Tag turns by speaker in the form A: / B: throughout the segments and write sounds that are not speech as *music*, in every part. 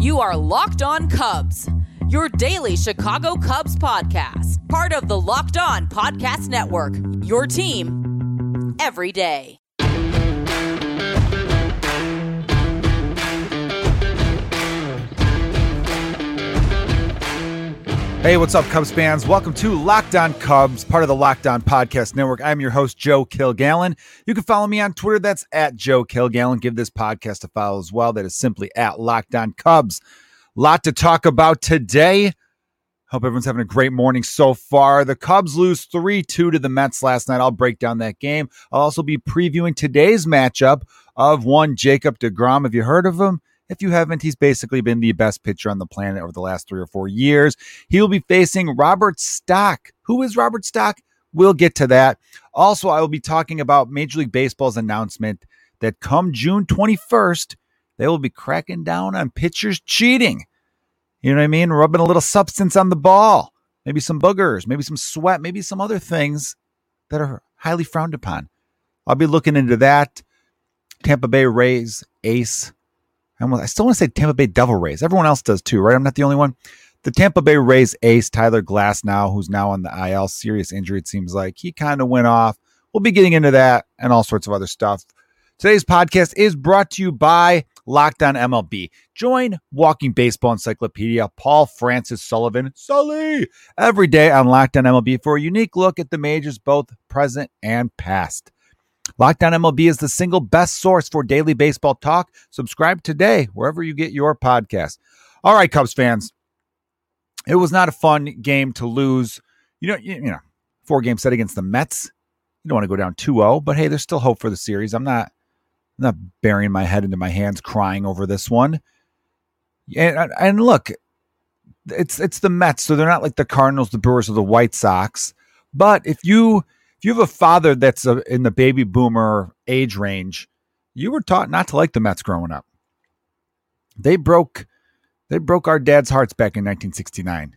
A: You are Locked On Cubs, your daily Chicago Cubs podcast, part of the Locked On Podcast Network, your team every day.
B: Hey, what's up, Cubs fans? Welcome to Locked On Cubs, part of the Locked On Podcast Network. I'm your host, Joe Kilgallen. You can follow me on Twitter. That's at Joe Kilgallen. Give this podcast a follow as well. That is simply at Locked On Cubs. Lot to talk about today. Hope everyone's having a great morning so far. The Cubs lose 3 2 to the Mets last night. I'll break down that game. I'll also be previewing today's matchup of one Jacob DeGrom. Have you heard of him? If you haven't, he's basically been the best pitcher on the planet over the last three or four years. He will be facing Robert Stock. Who is Robert Stock? We'll get to that. Also, I will be talking about Major League Baseball's announcement that come June 21st, they will be cracking down on pitchers cheating. You know what I mean? Rubbing a little substance on the ball, maybe some boogers, maybe some sweat, maybe some other things that are highly frowned upon. I'll be looking into that. Tampa Bay Rays ace I still want to say Tampa Bay Devil Rays. Everyone else does too, right? I'm not the only one. The Tampa Bay Rays ace, Tyler Glasnow who's now on the IL, serious injury, it seems like. He kind of went off. We'll be getting into that and all sorts of other stuff. Today's podcast is brought to you by Locked On MLB. Join Walking Baseball Encyclopedia, Paul Francis Sullivan, Sully, every day on Locked On MLB for a unique look at the majors, both present and past. Locked On MLB is the single best source for daily baseball talk. Subscribe today wherever you get your podcast. All right, Cubs fans. It was not a fun game to lose. You know, you, you know, four game set against the Mets. You don't want to go down 2-0, but hey, there's still hope for the series. I'm not I'm not burying my head into my hands crying over this one. And and look, it's it's the Mets, so they're not like the Cardinals, the Brewers, or the White Sox. But if you if you have a father that's a, in the baby boomer age range, you were taught not to like the Mets growing up. They broke they broke our dad's hearts back in 1969.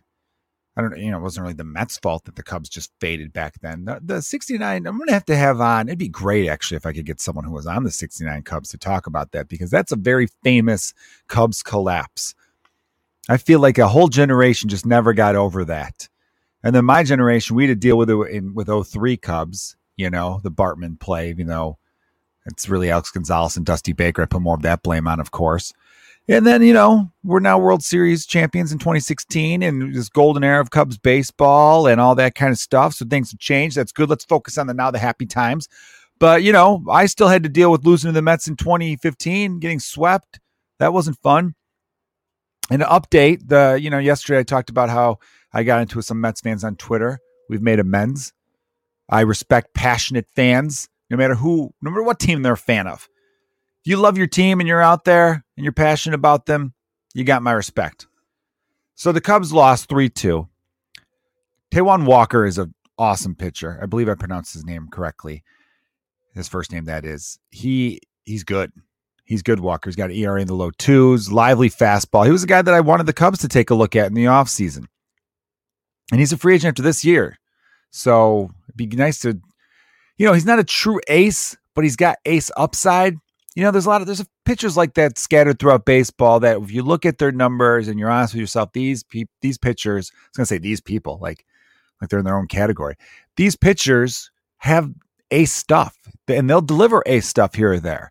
B: I don't you know, it wasn't really the Mets' fault that the Cubs just faded back then. The, the 69, I'm going to have to have on, it'd be great actually if I could get someone who was on the 69 Cubs to talk about that because that's a very famous Cubs collapse. I feel like a whole generation just never got over that. And then my generation, we had to deal with it in with 03 Cubs, you know, the Bartman play, you know, it's really Alex Gonzalez and Dusty Baker. I put more of that blame on, of course. And then, you know, we're now World Series champions in 2016 and this golden era of Cubs baseball and all that kind of stuff. So things have changed. That's good. Let's focus on the now, the happy times. But, you know, I still had to deal with losing to the Mets in 2015, getting swept. That wasn't fun. And an update, the, you know, yesterday I talked about how I got into some Mets fans on Twitter. We've made amends. I respect passionate fans, no matter who, no matter what team they're a fan of. If you love your team and you're out there and you're passionate about them, you got my respect. So the Cubs lost 3 2. Taijuan Walker is an awesome pitcher. I believe I pronounced his name correctly. His first name, that is. He He's good. He's good, Walker. He's got an ERA in the low twos, lively fastball. He was a guy that I wanted the Cubs to take a look at in the offseason and he's a free agent after this year. So it'd be nice to, you know, he's not a true ace, but he's got ace upside. You know, there's a lot of there's pitchers like that scattered throughout baseball that if you look at their numbers and you're honest with yourself, these pe- these pitchers, I was gonna say these people, like like they're in their own category. These pitchers have ace stuff and they'll deliver ace stuff here or there.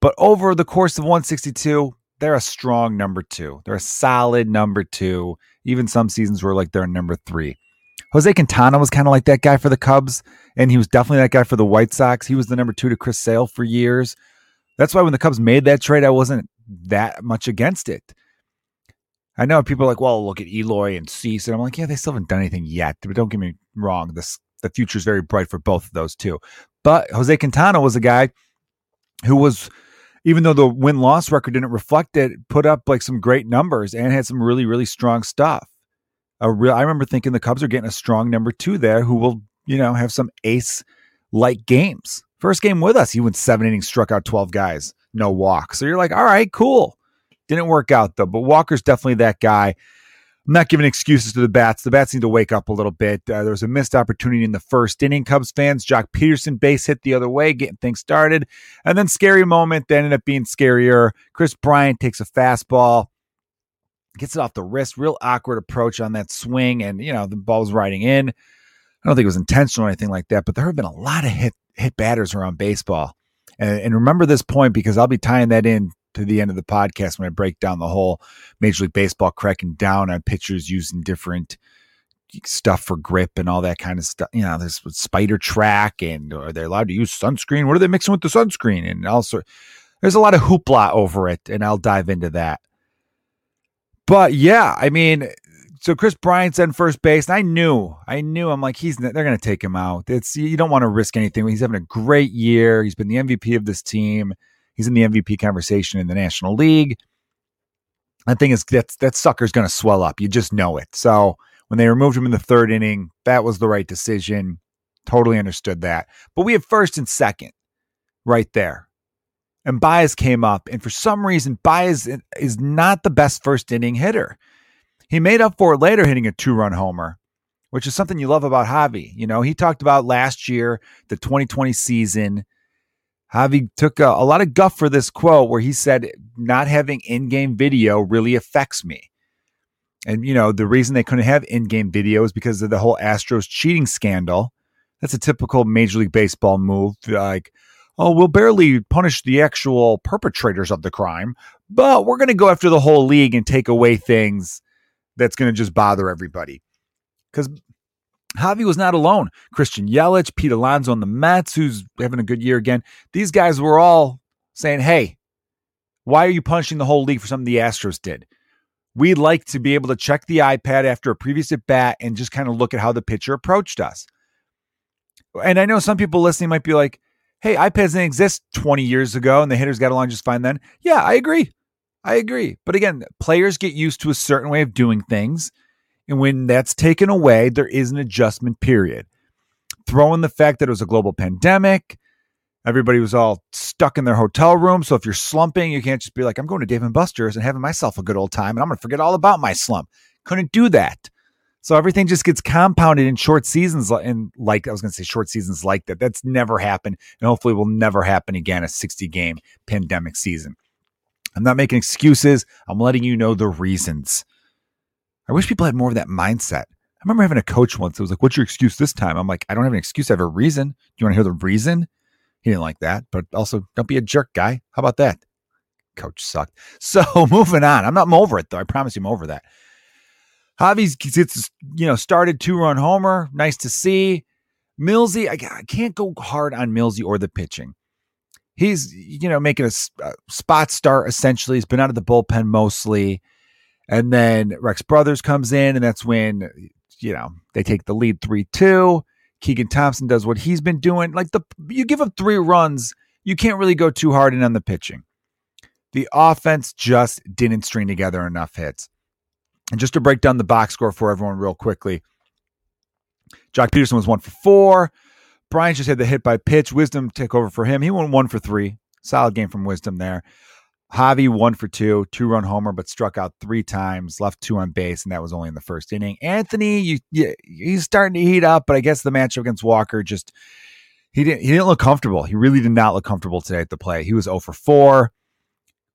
B: But over the course of 162, they're a strong number two. They're a solid number two. Even some seasons were like they're number three. Jose Quintana was kind of like that guy for the Cubs, and he was definitely that guy for the White Sox. He was the number two to Chris Sale for years. That's why when the Cubs made that trade, I wasn't that much against it. I know people are like, well, look at Eloy and Cease. And I'm like, yeah, they still haven't done anything yet. But don't get me wrong. This, the future is very bright for both of those, too. But Jose Quintana was a guy who was even though the win loss record didn't reflect it, put up like some great numbers and had some really, really strong stuff. A real, I remember thinking the Cubs are getting a strong number two there who will, you know, have some ace like games. First game with us, he went seven innings, struck out 12 guys, no walk. So you're like, all right, cool. Didn't work out though, but Walker's definitely that guy. I'm not giving excuses to the bats. The bats need to wake up a little bit. Uh, there was a missed opportunity in the first inning. Cubs fans, Joc Pederson base hit the other way, getting things started. And then scary moment that ended up being scarier. Kris Bryant takes a fastball. gets it off the wrist, real awkward approach on that swing, and you know the ball's riding in. I don't think it was intentional or anything like that, but there have been a lot of hit hit batters around baseball. And, and remember this point because I'll be tying that in to the end of the podcast when I break down the whole Major League Baseball cracking down on pitchers using different stuff for grip and all that kind of stuff. You know, there's Spider Tack and are they allowed to use sunscreen? What are they mixing with the sunscreen? And also, there's a lot of hoopla over it, and I'll dive into that. But yeah, I mean, so Kris Bryant's in first base, and I knew, I knew, I'm like, he's they're going to take him out. It's you don't want to risk anything. He's having a great year. He's been the MVP of this team. He's in the MVP conversation in the National League. I think is that that sucker's going to swell up. You just know it. So when they removed him in the third inning, that was the right decision. Totally understood that. But we have first and second right there. And Baez came up, and for some reason, Baez is not the best first inning hitter. He made up for it later hitting a two run homer, which is something you love about Javi. You know, he talked about last year, the 2020 season. Javi took a, a lot of guff for this quote where he said, Not having in game video really affects me. And, you know, the reason they couldn't have in game video is because of the whole Astros cheating scandal. That's a typical Major League Baseball move. Like, oh, we'll barely punish the actual perpetrators of the crime, but we're going to go after the whole league and take away things that's going to just bother everybody. Because Javi was not alone. Christian Yelich, Pete Alonso on the Mets, who's having a good year again. These guys were all saying, hey, why are you punishing the whole league for something the Astros did? We'd like to be able to check the iPad after a previous at bat and just kind of look at how the pitcher approached us. And I know some people listening might be like, hey, iPads didn't exist 20 years ago and the hitters got along just fine then. Yeah, I agree. I agree. But again, players get used to a certain way of doing things. And when that's taken away, there is an adjustment period. Throw in the fact that it was a global pandemic. Everybody was all stuck in their hotel room. So if you're slumping, you can't just be like, I'm going to Dave and Buster's and having myself a good old time and I'm going to forget all about my slump. Couldn't do that. So everything just gets compounded in short seasons. And like I was going to say, short seasons like that. That's never happened. And hopefully will never happen again a 60 game pandemic season. I'm not making excuses. I'm letting you know the reasons. I wish people had more of that mindset. I remember having a coach once that was like, What's your excuse this time? I'm like, I don't have an excuse. I have a reason. Do you want to hear the reason? He didn't like that. But also, don't be a jerk, guy. How about that? Coach sucked. *laughs* So moving on. I'm not I'm over it though. I promise you I'm over that. Javi's gets you know started two run homer. Nice to see. Millsy, I, can't go hard on Millsy or the pitching he's you know making a, a, spot start essentially. He's been out of the bullpen mostly, and then Rex Brothers comes in, and that's when you know they take the lead three two. Keegan Thompson does what he's been doing. Like the you give up three runs, you can't really go too hard in on the pitching. The offense just didn't string together enough hits. And just to break down the box score for everyone real quickly, Joc Pederson was one for four. Bryant just had the hit by pitch. Wisdom took over for him. He went one for three. Solid game from Wisdom there. Javi one for two, two run homer, but struck out three times, left two on base, and that was only in the first inning. Anthony, you, you, he's starting to heat up, but I guess the matchup against Walker just he didn't he didn't look comfortable. He really did not look comfortable today at the play. He was 0 for 4.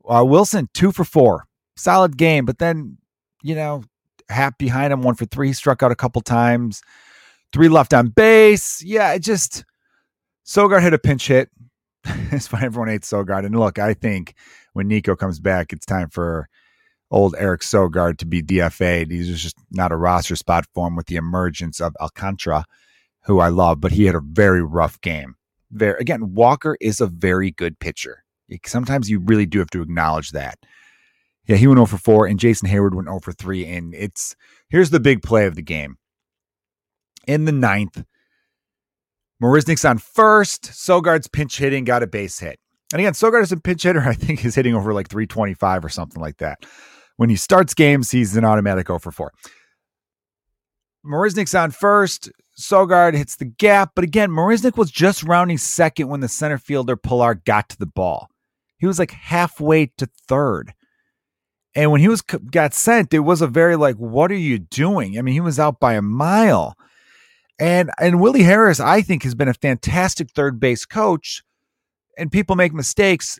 B: Uh, Willson, two for four. Solid game, but then, you know, Happ behind him, one for three. Struck out a couple times three left on base. Yeah, it just Sogard hit a pinch hit. *laughs* it's why Everyone hates Sogard. And look, I think when Nico comes back, it's time for old Eric Sogard to be DFA'd. He's just not a roster spot for him with the emergence of Alcantara, who I love, but he had a very rough game. There again, Walker is a very good pitcher. Sometimes you really do have to acknowledge that. Yeah, he went oh over 4, and Jason Heyward went oh over 3. And it's here's the big play of the game in the ninth. Marisnick's on first. Sogard's pinch hitting, got a base hit. And again, Sogard is a pinch hitter. I think he's hitting over like 325 or something like that. When he starts games, he's an automatic 0 for 4. Marisnick's on first. Sogard hits the gap. But again, Marisnick was just rounding second when the center fielder Pilar got to the ball. He was like halfway to third. And when he was got sent, it was a very like, what are you doing? I mean, he was out by a mile. And and Willie Harris, I think, has been a fantastic third base coach. And people make mistakes.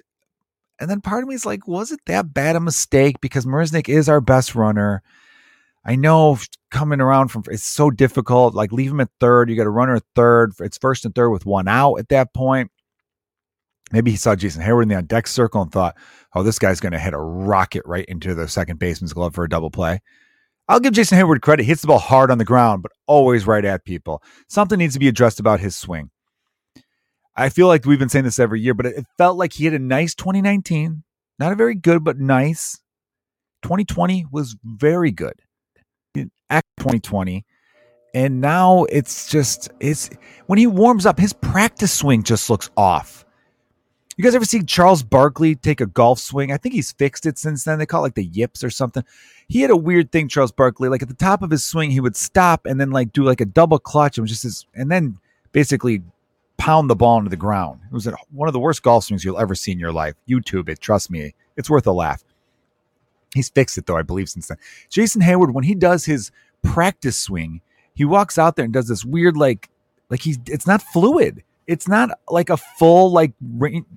B: And then part of me is like, was it that bad a mistake? Because Marisnick is our best runner. I know coming around from it's so difficult. Like leave him at third. You got a runner at third. It's first and third with one out at that point. Maybe he saw Jason Heyward in the on deck circle and thought, oh, this guy's going to hit a rocket right into the second baseman's glove for a double play. I'll give Jason Heyward credit. He hits the ball hard on the ground, but always right at people. Something needs to be addressed about his swing. I feel like we've been saying this every year, but it felt like he had a nice 2019. Not a very good, but nice. 2020 was very good. Act 2020. And now it's just it's when he warms up, his practice swing just looks off. You guys ever see Charles Barkley take a golf swing? I think he's fixed it since then. They call it like the yips or something. He had a weird thing, Charles Barkley. Like at the top of his swing, he would stop and then like do like a double clutch and just his, and then basically pound the ball into the ground. It was one of the worst golf swings you'll ever see in your life. YouTube it, trust me, it's worth a laugh. He's fixed it though, I believe, since then. Jason Heyward, when he does his practice swing, he walks out there and does this weird like like he's it's not fluid it's not like a full like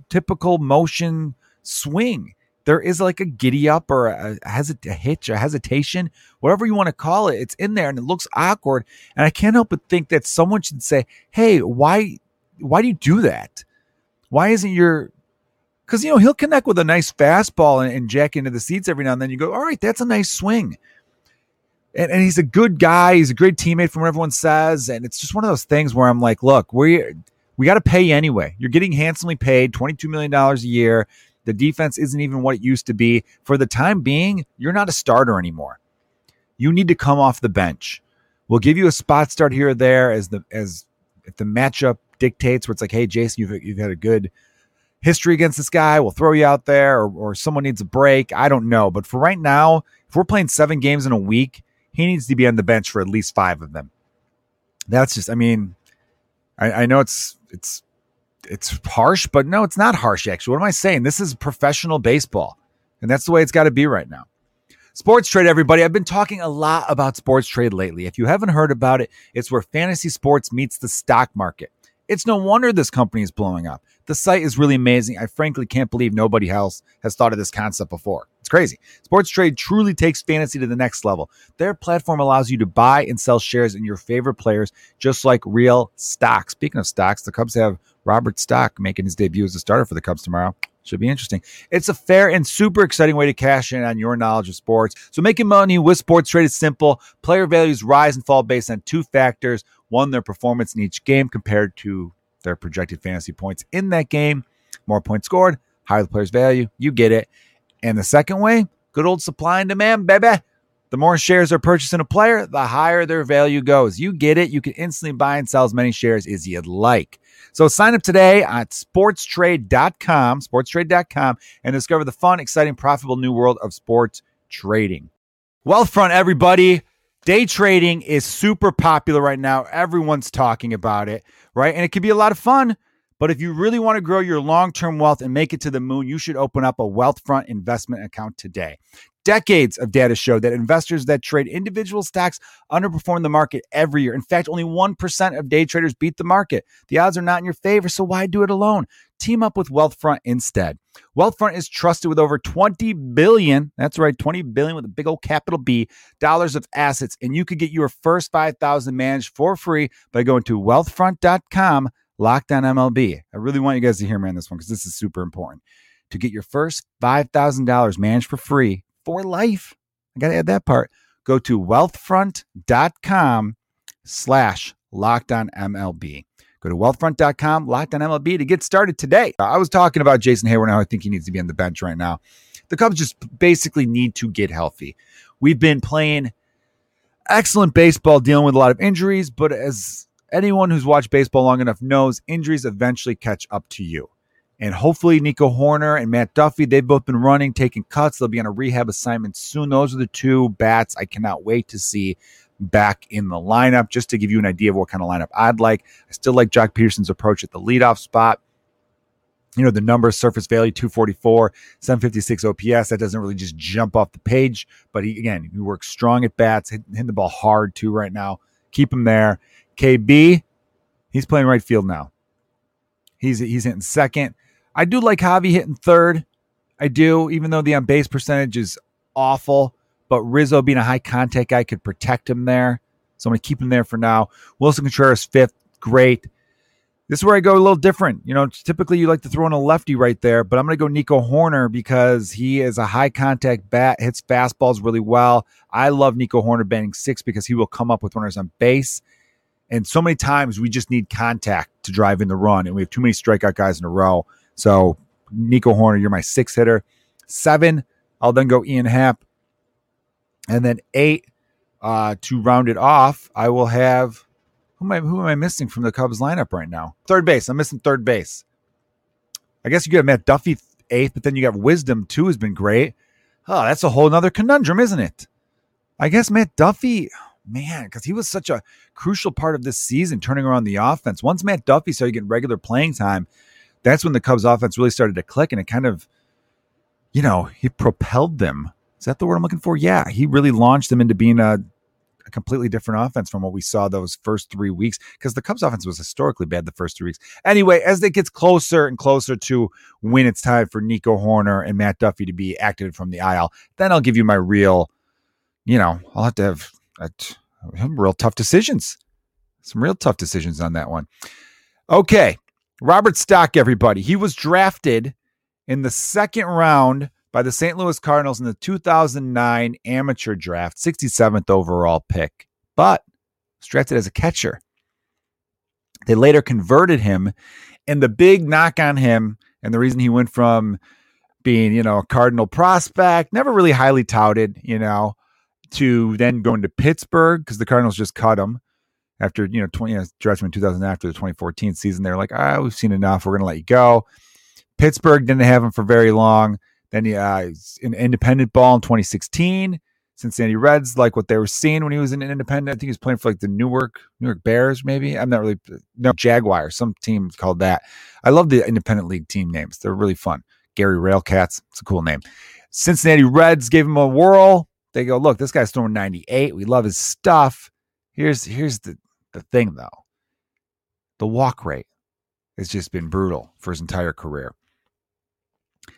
B: typical motion swing there is like a giddy up or a, hesit- a hitch a hesitation whatever you want to call it it's in there and it looks awkward and i can't help but think that someone should say hey why why do you do that why isn't your because you know he'll connect with a nice fastball and, and jack into the seats every now and then you go all right that's a nice swing and, and he's a good guy. He's a great teammate from what everyone says. And it's just one of those things where I'm like, look, we we got to pay you anyway. You're getting handsomely paid, $22 million a year. The defense isn't even what it used to be. For the time being, you're not a starter anymore. You need to come off the bench. We'll give you a spot start here or there as the as if the matchup dictates where it's like, hey, Jason, you've you've had a good history against this guy. We'll throw you out there, or, or someone needs a break. I don't know. But for right now, if we're playing seven games in a week, he needs to be on the bench for at least five of them. That's just, I mean, I, I know it's it's it's harsh, but no, it's not harsh. Actually, what am I saying? This is professional baseball, and that's the way it's got to be right now. Sports trade, everybody. I've been talking a lot about sports trade lately. If you haven't heard about it, it's where fantasy sports meets the stock market. It's no wonder this company is blowing up. The site is really amazing. I frankly can't believe nobody else has thought of this concept before. It's crazy. Sports Trade truly takes fantasy to the next level. Their platform allows you to buy and sell shares in your favorite players, just like real stock. Speaking of stocks, the Cubs have Robert Stock making his debut as a starter for the Cubs tomorrow. Should be interesting. It's a fair and super exciting way to cash in on your knowledge of sports. So making money with Sports Trade is simple. Player values rise and fall based on two factors. One, their performance in each game compared to their projected fantasy points in that game. More points scored, higher the player's value. You get it. And the second way, good old supply and demand, baby. The more shares are purchased in a player, the higher their value goes. You get it. You can instantly buy and sell as many shares as you'd like. So sign up today at sportstrade.com, sportstrade.com, and discover the fun, exciting, profitable new world of sports trading. Wealthfront, everybody. Day trading is super popular right now. Everyone's talking about it, right? And it can be a lot of fun. But if you really want to grow your long term wealth and make it to the moon, you should open up a Wealthfront investment account today. Decades of data show that investors that trade individual stocks underperform the market every year. In fact, only 1% of day traders beat the market. The odds are not in your favor, so why do it alone? Team up with Wealthfront instead. Wealthfront is trusted with over 20 billion, that's right, 20 billion with a big old capital B, dollars of assets, and you could get your first 5,000 managed for free by going to wealthfront.com locked on MLB. I really want you guys to hear me on this one because this is super important. To get your first $5,000 managed for free for life, I got to add that part. Go to wealthfront.com slash locked on MLB. Go to wealthfront.com, locked on MLB to get started today. Uh, I was talking about Jason Heyward now. I think he needs to be on the bench right now. The Cubs just basically need to get healthy. We've been playing excellent baseball, dealing with a lot of injuries, but as anyone who's watched baseball long enough knows injuries eventually catch up to you. And hopefully, Nico Hoerner and Matt Duffy, they've both been running, taking cuts. They'll be on a rehab assignment soon. Those are the two bats I cannot wait to see back in the lineup. Just to give you an idea of what kind of lineup I'd like. I still like Joc Pederson's approach at the leadoff spot. You know, the numbers surface value 244, 756 OPS. That doesn't really just jump off the page, but he, again, he works strong at bats, hitting, hitting the ball hard too right now. Keep him there. KB, he's playing right field now. He's he's hitting second. I do like Javi hitting third. I do, even though the on base percentage is awful. But Rizzo being a high contact guy could protect him there. So I'm going to keep him there for now. Willson Contreras, fifth. Great. This is where I go a little different. You know, typically you like to throw in a lefty right there, but I'm going to go Nico Hoerner because he is a high contact bat, hits fastballs really well. I love Nico Hoerner batting six because he will come up with runners on base. And so many times we just need contact to drive in the run, and we have too many strikeout guys in a row. So, Nico Hoerner, you're my six hitter. Seven, I'll then go Ian Happ. And then eight, uh, to round it off, I will have who am I who am I missing from the Cubs lineup right now? Third base. I'm missing third base. I guess you got Matt Duffy eighth, but then you got Wisdom too has been great. Oh, that's a whole nother conundrum, isn't it? I guess Matt Duffy, man, because he was such a crucial part of this season, turning around the offense. Once Matt Duffy started getting regular playing time, that's when the Cubs offense really started to click and it kind of, you know, he propelled them. Is that the word I'm looking for? Yeah, he really launched them into being a a completely different offense from what we saw those first three weeks because the Cubs offense was historically bad the first three weeks. Anyway, as it gets closer and closer to when it's time for Nico Hoerner and Matt Duffy to be activated from the aisle, then I'll give you my real, you know, I'll have to have uh, a, real tough decisions. Some real tough decisions on that one. Okay. Robert Stock, everybody. He was drafted in the second round by the St. Louis Cardinals in the 2009 amateur draft, 67th overall pick, but was drafted as a catcher. They later converted him, and the big knock on him, and the reason he went from being, you know, a Cardinal prospect, never really highly touted, you know, to then going to Pittsburgh because the Cardinals just cut him after, you know, 20 you know, drafted him in 2000 after the 2014 season. They're like, ah, we've seen enough. We're to let you go. Pittsburgh didn't have him for very long. Then he uh, in independent ball in 2016. Cincinnati Reds like what they were seeing when he was in independent. I think he was playing for like the Newark Newark Bears, maybe. I'm not really no Jaguars. Some team called that. I love the independent league team names. They're really fun. Gary Railcats. It's a cool name. Cincinnati Reds gave him a whirl. They go, look, this guy's throwing 98. We love his stuff. Here's here's the the thing though. The walk rate has just been brutal for his entire career.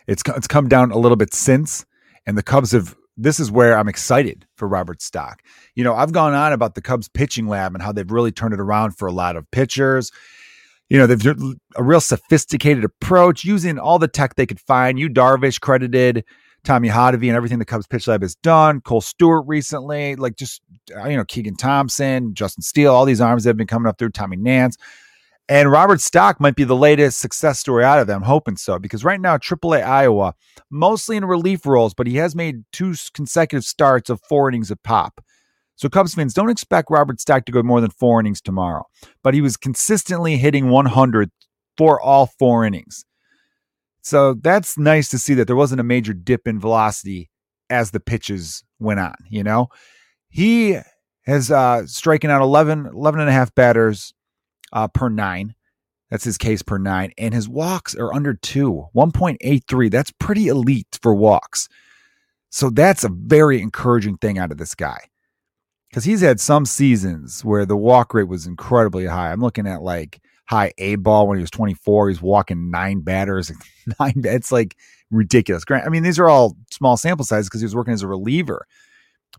B: It's it's come down a little bit since, and the Cubs have. This is where I'm excited for Robert Stock. You know, I've gone on about the Cubs pitching lab and how they've really turned it around for a lot of pitchers. You know, they've a real sophisticated approach using all the tech they could find. Yu Darvish credited Tommy Hotovy and everything the Cubs pitch lab has done. Kohl Stewart recently, like just uh, you know Keegan Thompson, Justin Steele, all these arms that have been coming up through Tommy Nance. And Robert Stock might be the latest success story out of them. I'm hoping so because right now, AAA Iowa, mostly in relief roles, but he has made two consecutive starts of four innings of pop. So Cubs fans don't expect Robert Stock to go more than four innings tomorrow, but he was consistently hitting 100 for all four innings. So that's nice to see that there wasn't a major dip in velocity as the pitches went on, you know? He has uh striking out 11, 11 and a half batters uh, per nine. That's his K's per nine. And his walks are under two, 1.83. That's pretty elite for walks. So that's a very encouraging thing out of this guy. Because he's had some seasons where the walk rate was incredibly high. I'm looking at like high A ball when he was 24. He's walking nine batters. *laughs* Nine, it's like ridiculous. Grant, I mean, these are all small sample sizes because he was working as a reliever,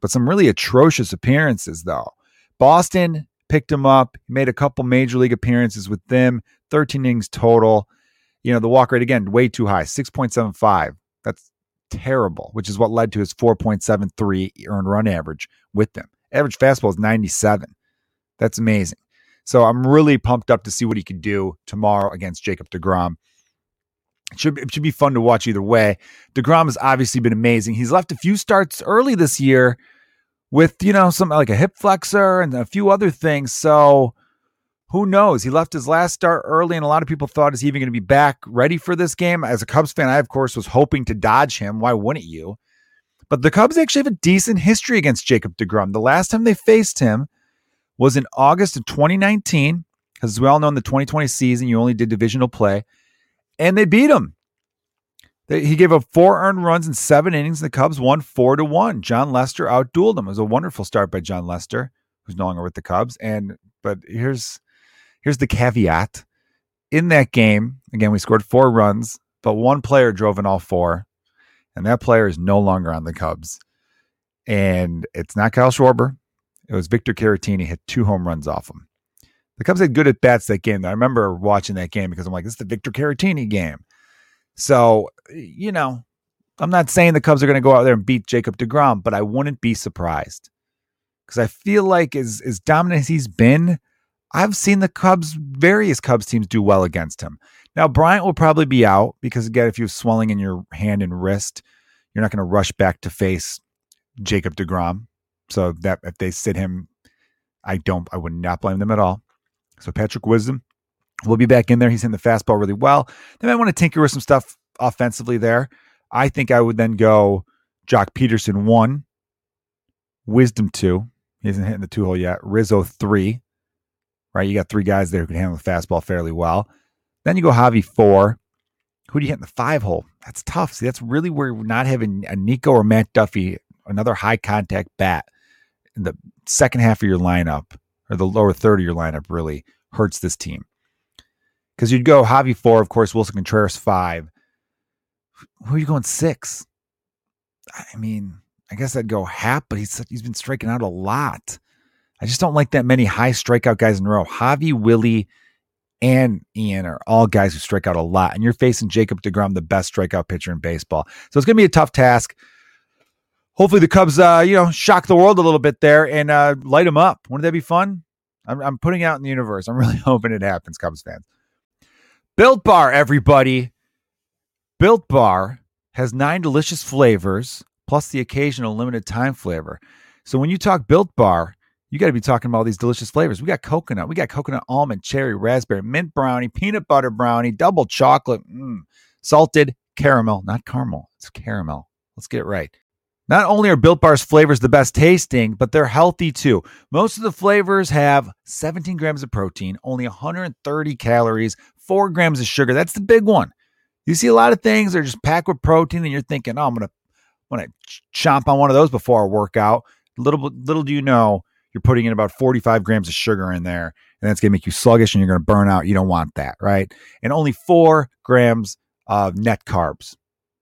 B: but some really atrocious appearances, though. Boston, picked him up. Made a couple major league appearances with them, 13 innings total. You know, the walk rate again, way too high, 6.75. That's terrible, which is what led to his 4.73 earned run average with them. Average fastball is 97. That's amazing. So I'm really pumped up to see what he can do tomorrow against Jacob DeGrom. It should, it should be fun to watch either way. DeGrom has obviously been amazing. He's left a few starts early this year with you know something like a hip flexor and a few other things. So who knows? He left his last start early, and a lot of people thought is he even going to be back ready for this game. As a Cubs fan, I of course was hoping to dodge him. Why wouldn't you? But the Cubs actually have a decent history against Jacob DeGrom. The last time they faced him was in August of 2019, because as we all know in the 2020 season, you only did divisional play, and they beat him. He gave up four earned runs in seven innings. The Cubs won four to one. Jon Lester outdueled him. It was a wonderful start by Jon Lester, who's no longer with the Cubs. And but here's here's the caveat. In that game, again, we scored four runs, but one player drove in all four. and that player is no longer on the Cubs. And it's not Kyle Schwarber. It was Victor Caratini hit two home runs off him. The Cubs had good at bats that game. I remember watching that game because I'm like, this is the Victor Caratini game. So, you know, I'm not saying the Cubs are going to go out there and beat Jacob DeGrom, but I wouldn't be surprised because I feel like as as dominant as he's been, I've seen the Cubs, various Cubs teams do well against him. Now Bryant will probably be out because again, if you have swelling in your hand and wrist, you're not going to rush back to face Jacob Degrom. So that if they sit him, I don't, I would not blame them at all. So Patrick Wisdom will be back in there. He's in the fastball really well. They might want to tinker with some stuff offensively there. I think I would then go Joc Pederson one, Wisdom two. He hasn't hitting the two hole yet. Rizzo three. Right, you got three guys there who can handle the fastball fairly well. Then you go Javi four. Who do you hit in the five hole? That's tough. See, that's really where we're not having a Nico or Matt Duffy, another high contact bat in the second half of your lineup or the lower third of your lineup really hurts this team. Because you'd go Javi four, of course, Willson Contreras five. Who are you going six? I mean, I guess I'd go Happ, but he's he's been striking out a lot. I just don't like that many high strikeout guys in a row. Javi, Willie, and Ian are all guys who strike out a lot. And you're facing Jacob DeGrom, the best strikeout pitcher in baseball. So it's going to be a tough task. Hopefully the Cubs, uh, you know, shock the world a little bit there and uh, light them up. Wouldn't that be fun? I'm, I'm putting out in the universe. I'm *laughs* really hoping it happens, Cubs fans. Built Bar, everybody. Built Bar has nine delicious flavors plus the occasional limited time flavor. So when you talk Built Bar, you got to be talking about all these delicious flavors. We got coconut, we got coconut almond, cherry, raspberry, mint brownie, peanut butter brownie, double chocolate, mm, salted caramel, not caramel, it's caramel. Let's get it right. Not only are Built Bar's flavors the best tasting, but they're healthy too. Most of the flavors have 17 grams of protein, only 130 calories, 4 grams of sugar. That's the big one. You see a lot of things that are just packed with protein, and you're thinking, oh, I'm going to want to chomp on one of those before I work out. Little, little do you know, you're putting in about 45 grams of sugar in there, and that's going to make you sluggish and you're going to burn out. You don't want that, right? And only four grams of net carbs.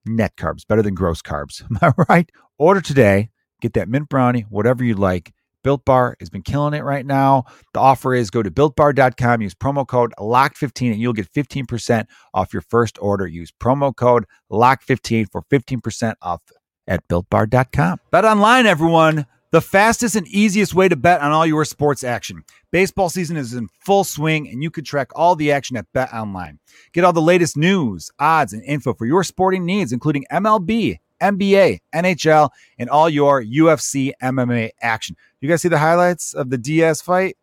B: Net carbs, better than gross carbs. *laughs* Am I right? Order today. Get that mint brownie, whatever you like. Built Bar has been killing it right now. The offer is go to builtbar.com, use promo code LOCK15, and you'll get 15% off your first order. Use promo code LOCK15 for 15% off at builtbar.com. Bet online, everyone the fastest and easiest way to bet on all your sports action. Baseball season is in full swing, and you can track all the action at Bet Online. Get all the latest news, odds, and info for your sporting needs, including MLB, NBA, NHL, and all your UFC MMA action. You guys see the highlights of the Diaz fight?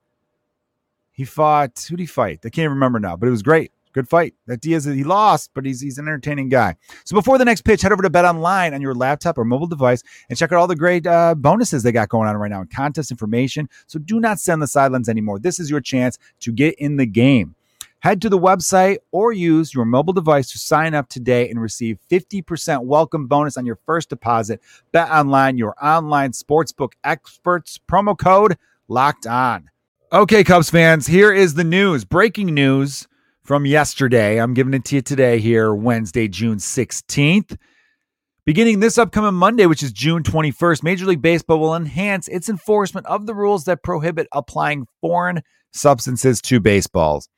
B: He fought, who did he fight? I can't remember now, but it was great. Good fight. That Diaz, he lost, but he's he's an entertaining guy. So before the next pitch, head over to Bet Online on your laptop or mobile device and check out all the great uh, bonuses they got going on right now and contest information. So do not send the sidelines anymore. This is your chance to get in the game. Head to the website or use your mobile device to sign up today and receive 50% welcome bonus on your first deposit. Bet Online, your online sportsbook experts. Promo code locked on. Okay, Cubs fans, here is the news. Breaking news from yesterday. I'm giving it to you today here, Wednesday, June 16th. Beginning this upcoming Monday, which is June 21st, Major League Baseball will enhance its enforcement of the rules that prohibit applying foreign substances to baseballs.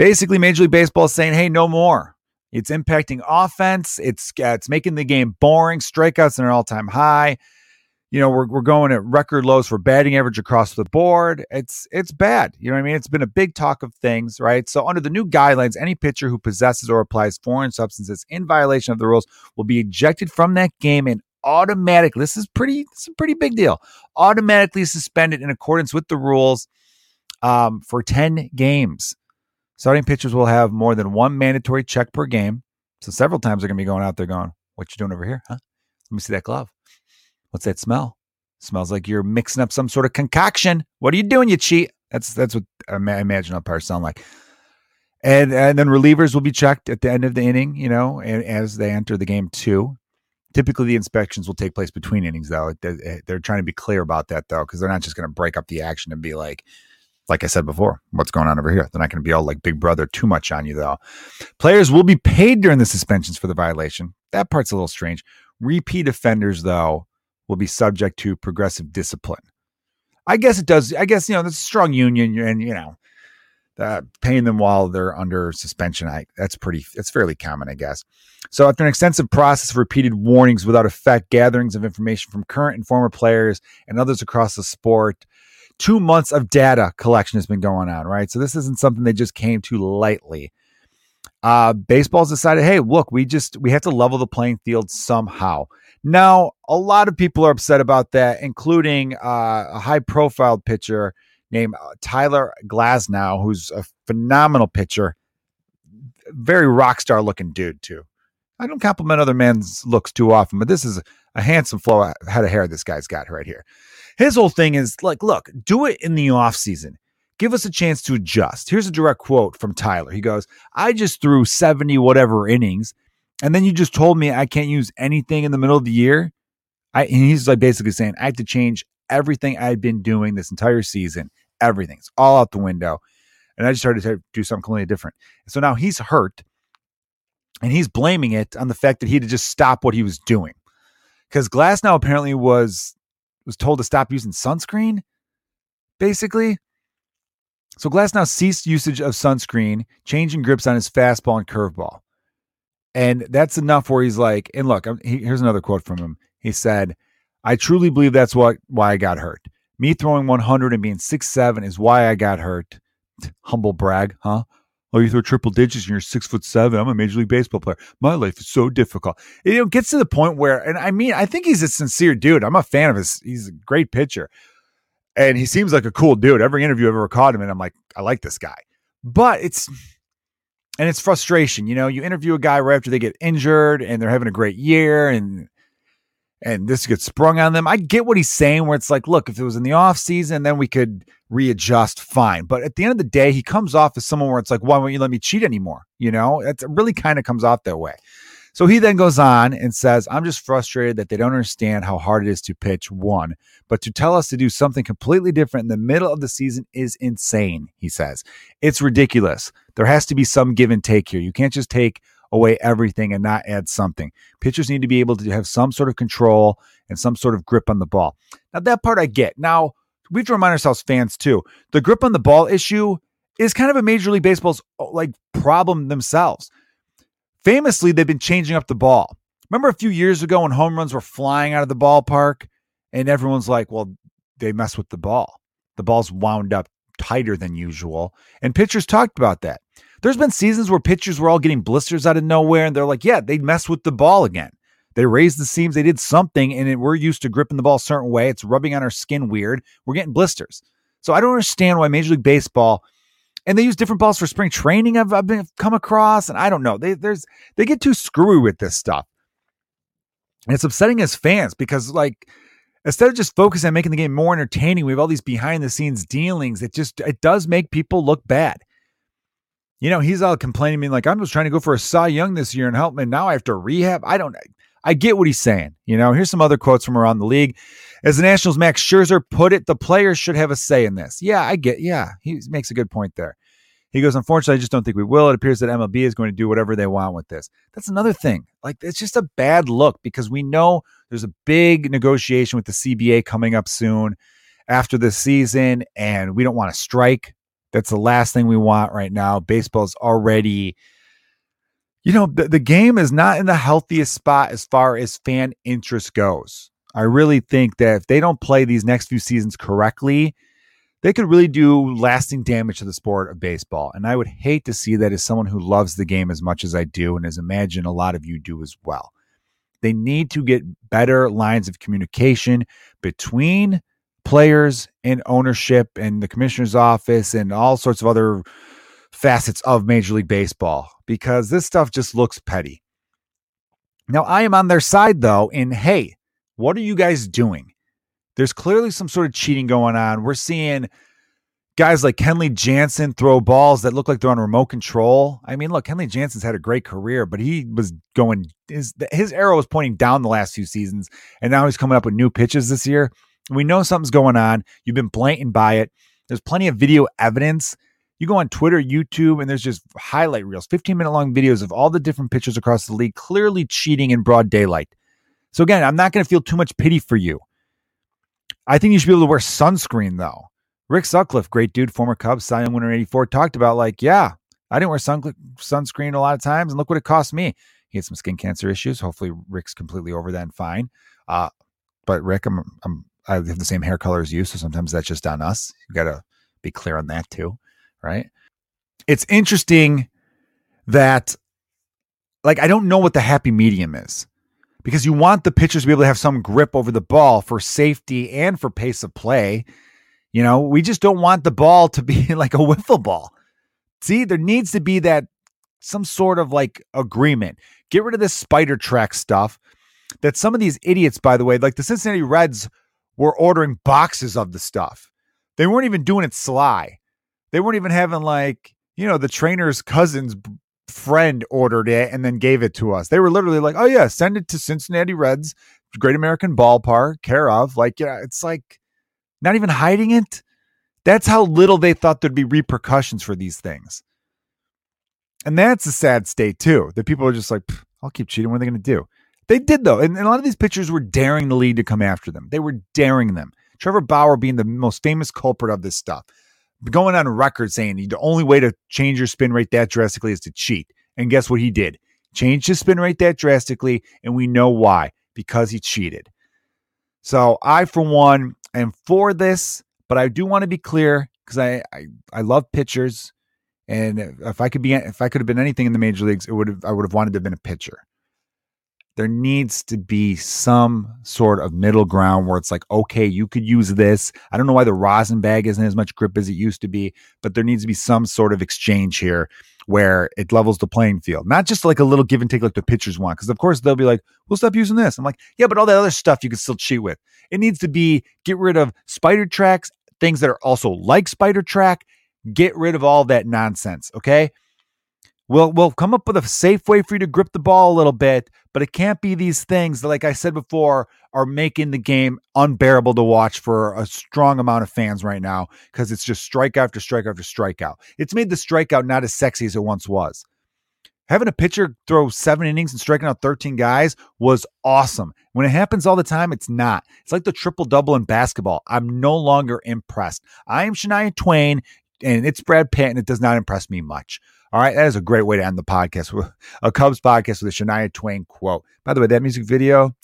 B: Basically, Major League Baseball is saying, hey, no more. It's impacting offense. It's, uh, it's making the game boring. Strikeouts are an all time high you know, we're, we're going at record lows for batting average across the board. It's it's bad. You know what I mean? It's been a big talk of things, right? So under the new guidelines, any pitcher who possesses or applies foreign substances in violation of the rules will be ejected from that game and automatically. This is pretty. This is a pretty big deal. Automatically suspended in accordance with the rules um, for ten games. Starting pitchers will have more than one mandatory check per game. So several times they're going to be going out there going, "What you doing over here? Huh? Let me see that glove." What's that smell? Smells like you're mixing up some sort of concoction. What are you doing, you cheat? That's that's what I imagine umpires sound like. And and then relievers will be checked at the end of the inning, you know, and as they enter the game too. Typically, the inspections will take place between innings, though. They're trying to be clear about that, though, because they're not just going to break up the action and be like, like I said before, what's going on over here? They're not going to be all like Big Brother too much on you, though. Players will be paid during the suspensions for the violation. That part's a little strange. Repeat offenders, though, will be subject to progressive discipline. I guess it does. I guess, you know, there's a strong union and, you know, uh, paying them while they're under suspension. I that's pretty that's fairly common, I guess. So after an extensive process of repeated warnings without effect, gatherings of information from current and former players and others across the sport, two months of data collection has been going on, right? So this isn't something they just came to lightly. Uh, baseball's decided, hey, look, we just we have to level the playing field somehow. Now, a lot of people are upset about that, including uh, a high-profile pitcher named uh, Tyler Glasnow, who's a phenomenal pitcher, very rock star looking dude too. I don't compliment other men's looks too often, but this is a handsome flow head of hair this guy's got right here. His whole thing is like, look, do it in the off season. Give us a chance to adjust. Here's a direct quote from Tyler. He goes, I just threw 70 whatever innings, and then you just told me I can't use anything in the middle of the year. I, and he's like basically saying, I had to change everything I'd been doing this entire season everything. It's all out the window. And I just started to do something completely different. So now he's hurt and he's blaming it on the fact that he had to just stop what he was doing. Because Glasnow apparently was was told to stop using sunscreen, basically. So Glasnow ceased usage of sunscreen, changing grips on his fastball and curveball. And that's enough where he's like, and look, here's another quote from him. He said, I truly believe that's what why I got hurt. Me throwing 100 and being six seven is why I got hurt. *laughs* Humble brag, huh? Oh, you throw triple digits and you're six foot seven. I'm a major league baseball player. My life is so difficult. It, you know, gets to the point where, and I mean, I think he's a sincere dude. I'm a fan of his. He's a great pitcher, and he seems like a cool dude. Every interview I've ever caught him in, I'm like, I like this guy. But it's and it's frustration. You know, you interview a guy right after they get injured and they're having a great year, and and this gets sprung on them. I get what he's saying, where it's like, look, if it was in the off season, then we could readjust, fine. But at the end of the day, he comes off as someone where it's like, why won't you let me cheat anymore? You know, it really kind of comes off that way. So he then goes on and says, I'm just frustrated that they don't understand how hard it is to pitch one, but to tell us to do something completely different in the middle of the season is insane, he says. It's ridiculous. There has to be some give and take here. You can't just take away everything and not add something. Pitchers need to be able to have some sort of control and some sort of grip on the ball. Now, that part I get. Now, we have to remind ourselves, fans, too. The grip on the ball issue is kind of a Major League Baseball's oh, like problem themselves. Famously, they've been changing up the ball. Remember a few years ago when home runs were flying out of the ballpark and everyone's like, well, they mess with the ball. The ball's wound up tighter than usual. And pitchers talked about that. There's been seasons where pitchers were all getting blisters out of nowhere, and they're like, yeah, they messed with the ball again. They raised the seams, they did something, and it, we're used to gripping the ball a certain way. It's rubbing on our skin weird. We're getting blisters. So I don't understand why Major League Baseball and they use different balls for spring training. I've, I've been come across, and I don't know. They there's they get too screwy with this stuff, and it's upsetting as fans because like instead of just focusing on making the game more entertaining, we have all these behind the scenes dealings. It just it does make people look bad you know, he's all complaining, being like, I'm just trying to go for a Cy Young this year and help me. Now I have to rehab. I don't, I get what he's saying. You know, here's some other quotes from around the league. As the Nationals' Max Scherzer put it, the players should have a say in this. Yeah, I get, yeah, he makes a good point there. He goes, unfortunately, I just don't think we will. It appears that MLB is going to do whatever they want with this. That's another thing. Like, it's just a bad look because we know there's a big negotiation with the CBA coming up soon after the season, and we don't want to strike. That's the last thing we want right now. Baseball's already, you know, the, the game is not in the healthiest spot as far as fan interest goes. I really think that if they don't play these next few seasons correctly, they could really do lasting damage to the sport of baseball. And I would hate to see that as someone who loves the game as much as I do, and as imagine a lot of you do as well. They need to get better lines of communication between players and ownership and the commissioner's office and all sorts of other facets of Major League Baseball because this stuff just looks petty. Now, I am on their side though, in hey, what are you guys doing? There's clearly some sort of cheating going on. We're seeing guys like Kenley Jansen throw balls that look like they're on remote control. I mean, look, Kenley Jansen's had a great career, but he was going his his arrow was pointing down the last few seasons, and now he's coming up with new pitches this year. We know something's going on. You've been blatant by it. There's plenty of video evidence. You go on Twitter, YouTube, and there's just highlight reels, 15 minute long videos of all the different pitchers across the league clearly cheating in broad daylight. So again, I'm not going to feel too much pity for you. I think you should be able to wear sunscreen though. Rick Sutcliffe, great dude, former Cubs, Cy Young winner 84, talked about like, yeah, I didn't wear sun- sunscreen a lot of times, and look what it cost me. He had some skin cancer issues. Hopefully, Rick's completely over that and fine. Uh, but Rick, I'm, I'm I have the same hair color as you, so sometimes that's just on us. You got to be clear on that too, right? It's interesting that, like, I don't know what the happy medium is because you want the pitchers to be able to have some grip over the ball for safety and for pace of play. You know, we just don't want the ball to be *laughs* like a wiffle ball. See, there needs to be that some sort of like agreement. Get rid of this Spider Tack stuff that some of these idiots, by the way, like the Cincinnati Reds were ordering boxes of the stuff. They weren't even doing it sly. They weren't even having like, you know, the trainer's cousin's friend ordered it and then gave it to us. They were literally like, oh, yeah, send it to Cincinnati Reds, Great American Ballpark, care of. Like, yeah, it's like not even hiding it. That's how little they thought there'd be repercussions for these things. And that's a sad state, too, that people are just like, I'll keep cheating. What are they going to do? They did, though. And, and, a lot of these pitchers were daring the league to come after them. They were daring them. Trevor Bauer being the most famous culprit of this stuff, going on record saying the only way to change your spin rate that drastically is to cheat. And guess what he did? Changed his spin rate that drastically. And we know why because he cheated. So I, for one, am for this, but I do want to be clear because I, I, I love pitchers. And if I could be, if I could have been anything in the major leagues, it would have, I would have wanted to have been a pitcher. There needs to be some sort of middle ground where it's like, okay, you could use this. I don't know why the rosin bag isn't as much grip as it used to be, but there needs to be some sort of exchange here where it levels the playing field, not just like a little give and take like the pitchers want. Because of course they'll be like, "We'll stop using this." I'm like, "Yeah, but all that other stuff you can still cheat with." It needs to be get rid of Spider Tacks, things that are also like Spider Tack. Get rid of all that nonsense. Okay. We'll we'll come up with a safe way for you to grip the ball a little bit, but it can't be these things that, like I said before, are making the game unbearable to watch for a strong amount of fans right now because it's just strike after strike after strikeout. It's made the strikeout not as sexy as it once was. Having a pitcher throw seven innings and striking out 13 guys was awesome. When it happens all the time, it's not. It's like the triple double in basketball. I'm no longer impressed. I am Shania Twain and it's Brad Pitt, and it does not impress me much. All right, that is a great way to end the podcast. *laughs* A Cubs podcast with a Shania Twain quote. By the way, that music video,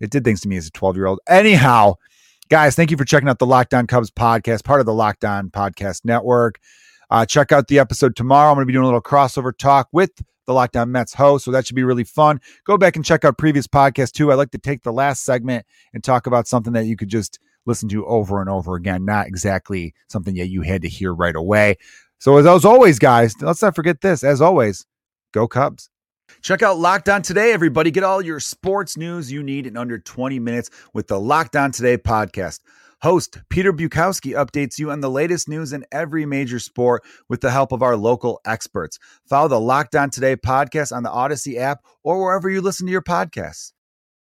B: it did things to me as a 12 year old. Anyhow, guys, thank you for checking out the Locked On Cubs podcast, part of the Locked On Podcast Network. Uh, check out the episode tomorrow. I'm going to be doing a little crossover talk with the Locked On Mets host, so that should be really fun. Go back and check out previous podcasts too. I like to take the last segment and talk about something that you could just listen to over and over again, not exactly something that you had to hear right away. So, as, as always, guys, let's not forget this. As always, go Cubs. Check out Locked On Today, everybody. Get all your sports news you need in under 20 minutes with the Locked On Today podcast. Host Peter Bukowski updates you on the latest news in every major sport with the help of our local experts. Follow the Locked On Today podcast on the Odyssey app or wherever you listen to your podcasts.